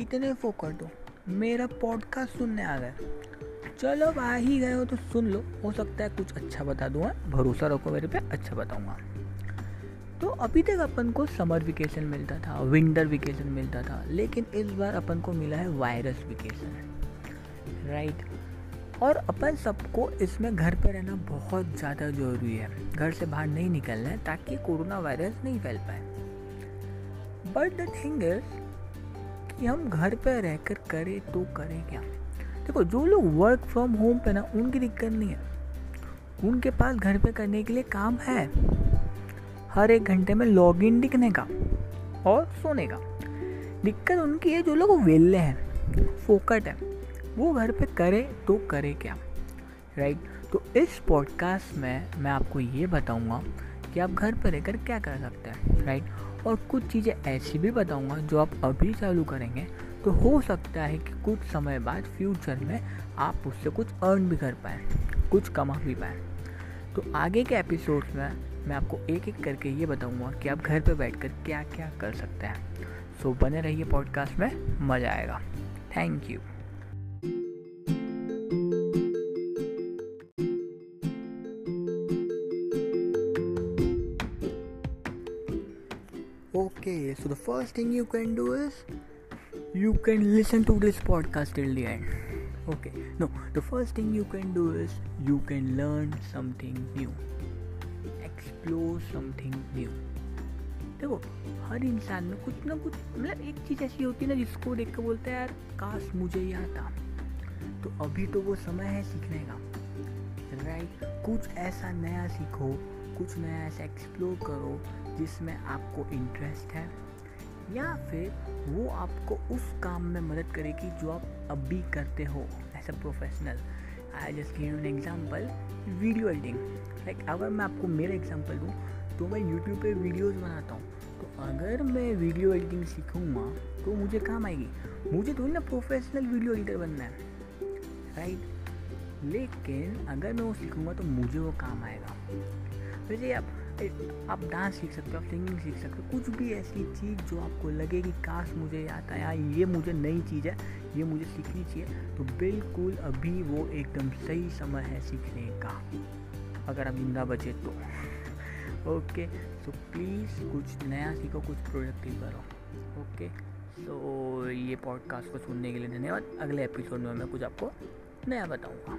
इतने फोकट दो। मेरा पॉडकास्ट सुनने आ गए चलो अब आ ही गए हो तो सुन लो। हो सकता है कुछ अच्छा बता दूँगा भरोसा रखो मेरे पे अच्छा बताऊँगा। तो अभी तक अपन को समर वेकेशन मिलता था विंटर वेकेशन मिलता था, लेकिन इस बार अपन को मिला है वायरस वेकेशन राइट और अपन सबको इसमें घर पर रहना बहुत ज़्यादा ज़रूरी है। घर से बाहर नहीं निकलना है ताकि कोरोना वायरस नहीं फैल पाए। बट द थिंग इज़ कि हम घर पर रहकर करें तो करें क्या? देखो, जो लोग वर्क फ्रॉम होम पे ना, उनकी दिक्कत नहीं है। उनके पास घर पे करने के लिए काम है। हर एक घंटे में लॉग इन दिखने का और सोने का। दिक्कत उनकी है, जो लोग वेल्ले हैं फोकट है, वो घर पे करे तो करे क्या? राइट तो इस पॉडकास्ट में मैं आपको ये बताऊँगा कि आप घर पर रहकर क्या कर सकते हैं। राइट और कुछ चीज़ें ऐसी भी बताऊँगा जो आप अभी चालू करेंगे तो हो सकता है कि कुछ समय बाद फ्यूचर में आप उससे कुछ अर्न भी कर पाएँ कुछ कमा भी पाएँ। तो आगे के एपिसोड्स में मैं आपको एक एक करके ये बताऊँगा कि आप घर पर बैठ कर क्या क्या कर सकते हैं। सो so, बने रहिए पॉडकास्ट में मज़ा आएगा। Thank you Okay, so the first thing you can do is you can listen to this podcast till the end. Okay, no, the first thing you can do is you can learn something new, explore something new. देखो हर इंसान में कुछ ना कुछ मतलब एक चीज़ ऐसी होती है ना जिसको देख कर बोलता है यार काश मुझे ये आता तो अभी तो वो समय है सीखने का राइट कुछ ऐसा नया सीखो कुछ नया ऐसा एक्सप्लोर करो जिसमें आपको इंटरेस्ट है, या फिर वो आपको उस काम में मदद करेगी जो आप अभी करते हो as a professional I just give an example video editing like अगर मैं आपको मेरा एग्जांपल दूँ तो मैं यूट्यूब पे वीडियोस बनाता हूँ। तो अगर मैं वीडियो एडिटिंग सीखूँगा तो मुझे काम आएगी। मुझे थोड़ी ना प्रोफेशनल वीडियो एडिटर बनना है राइट लेकिन अगर मैं वो सीखूँगा तो मुझे वो काम आएगा। वैसे आप आप डांस सीख सकते हो, आप सिंगिंग सीख सकते हो, कुछ भी ऐसी चीज़ जो आपको लगे कि काश मुझे आता है ये मुझे नई चीज़ है, ये मुझे सीखनी चाहिए तो बिल्कुल अभी वो एकदम सही समय है सीखने का। अगर आप ज़िंदा बचे तो। ओके सो प्लीज़ कुछ नया सीखो, कुछ प्रोडक्टिव करो। ओके सो ये पॉडकास्ट को सुनने के लिए धन्यवाद। अगले एपिसोड में मैं कुछ आपको नया बताऊँगा।